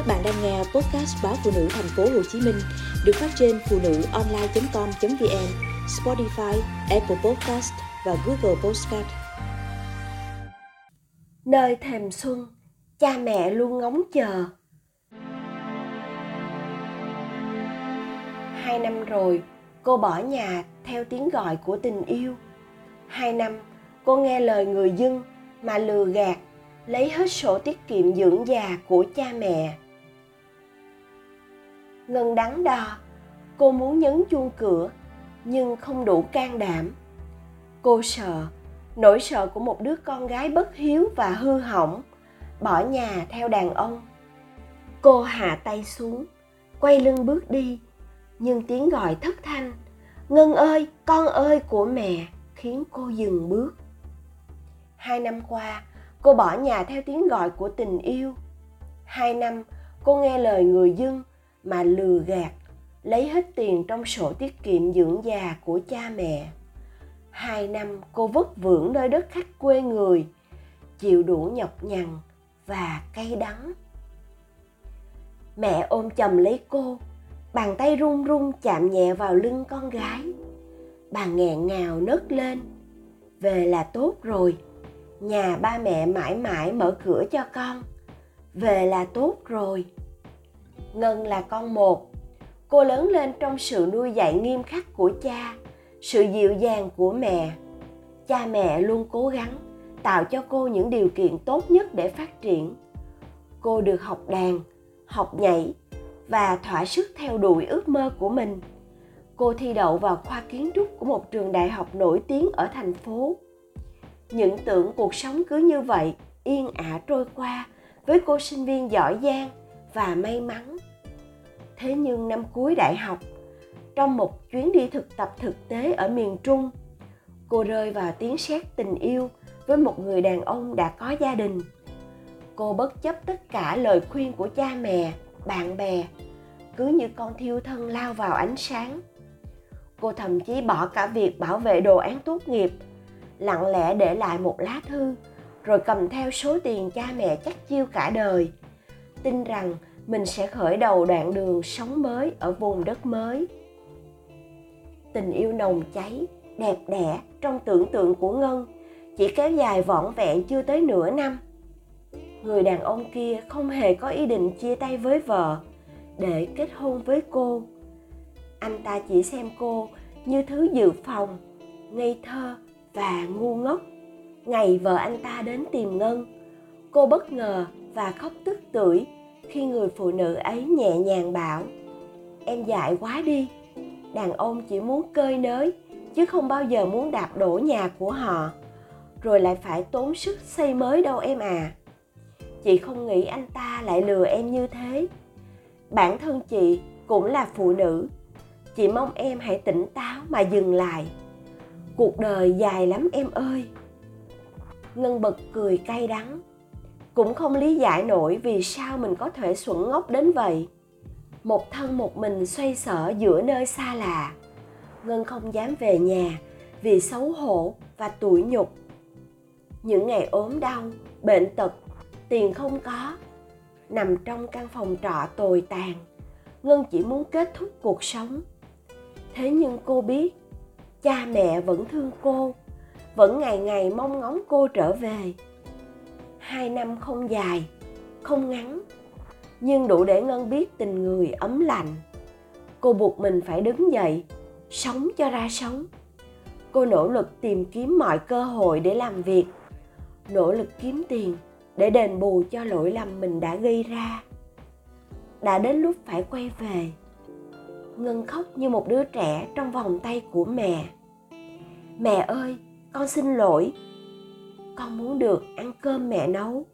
Các bạn đang nghe podcast báo phụ nữ thành phố Hồ Chí Minh được phát trên phụ nữ online.com.vn, Spotify, Apple Podcast và Google Podcast. Nơi thềm xuân, cha mẹ luôn ngóng chờ. Hai năm rồi, cô bỏ nhà theo tiếng gọi của tình yêu. Hai năm, cô nghe lời người dân mà lừa gạt lấy hết sổ tiết kiệm dưỡng già của cha mẹ ngân đắn đo. Cô muốn nhấn chuông cửa, nhưng không đủ can đảm. Cô sợ, nỗi sợ của một đứa con gái bất hiếu và hư hỏng, bỏ nhà theo đàn ông. Cô hạ tay xuống, quay lưng bước đi, nhưng tiếng gọi thất thanh, ngân ơi, con ơi của mẹ khiến cô dừng bước. Hai năm qua, cô bỏ nhà theo tiếng gọi của tình yêu. Hai năm, cô nghe lời người dưng mà lừa gạt, lấy hết tiền trong sổ tiết kiệm dưỡng già của cha mẹ. Hai năm, cô vất vưởng nơi đất khách quê người, chịu đủ nhọc nhằn và cay đắng. Mẹ ôm chầm lấy cô, bàn tay run run chạm nhẹ vào lưng con gái. Bà nghẹn ngào nấc lên, về là tốt rồi, nhà ba mẹ mãi mãi mở cửa cho con. Về là tốt rồi ngân là con một. Cô lớn lên trong sự nuôi dạy nghiêm khắc của cha, sự dịu dàng của mẹ. Cha mẹ luôn cố gắng, tạo cho cô những điều kiện tốt nhất để phát triển. Cô được học đàn, học nhảy và thỏa sức theo đuổi ước mơ của mình. Cô thi đậu vào khoa kiến trúc của một trường đại học nổi tiếng ở thành phố. Những tưởng cuộc sống cứ như vậy, yên ả trôi qua với cô sinh viên giỏi giang và may mắn. Thế nhưng năm cuối đại học, trong một chuyến đi thực tập thực tế ở miền trung, cô rơi vào tiếng sét tình yêu với một người đàn ông đã có gia đình. Cô bất chấp tất cả lời khuyên của cha mẹ, bạn bè, cứ như con thiêu thân lao vào ánh sáng. Cô thậm chí bỏ cả việc bảo vệ đồ án tốt nghiệp, lặng lẽ để lại một lá thư, rồi cầm theo số tiền cha mẹ chắc chiêu cả đời tin rằng mình sẽ khởi đầu đoạn đường sống mới ở vùng đất mới. Tình yêu nồng cháy, đẹp đẽ trong tưởng tượng của ngân, chỉ kéo dài vỏn vẹn chưa tới nửa năm. Người đàn ông kia không hề có ý định chia tay với vợ để kết hôn với cô. Anh ta chỉ xem cô như thứ dự phòng, ngây thơ và ngu ngốc. Ngày vợ anh ta đến tìm ngân, cô bất ngờ và khóc tức tưởi khi người phụ nữ ấy nhẹ nhàng bảo, em dại quá đi, đàn ông chỉ muốn cơi nới, chứ không bao giờ muốn đạp đổ nhà của họ, rồi lại phải tốn sức xây mới đâu em à. Chị không nghĩ anh ta lại lừa em như thế. Bản thân chị cũng là phụ nữ, chị mong em hãy tỉnh táo mà dừng lại. Cuộc đời dài lắm em ơi. Ngân bật cười cay đắng cũng không lý giải nổi vì sao mình có thể xuẩn ngốc đến vậy. Một thân một mình xoay sở giữa nơi xa lạ. Ngân không dám về nhà vì xấu hổ và tủi nhục. Những ngày ốm đau, bệnh tật, tiền không có. Nằm trong căn phòng trọ tồi tàn, ngân chỉ muốn kết thúc cuộc sống. Thế nhưng cô biết, cha mẹ vẫn thương cô, vẫn ngày ngày mong ngóng cô trở về hai năm không dài, không ngắn. Nhưng đủ để ngân biết tình người ấm lạnh. Cô buộc mình phải đứng dậy, sống cho ra sống. Cô nỗ lực tìm kiếm mọi cơ hội để làm việc, nỗ lực kiếm tiền để đền bù cho lỗi lầm mình đã gây ra. Đã đến lúc phải quay về. Ngân khóc như một đứa trẻ trong vòng tay của mẹ. Mẹ ơi, con xin lỗi con muốn được ăn cơm mẹ nấu.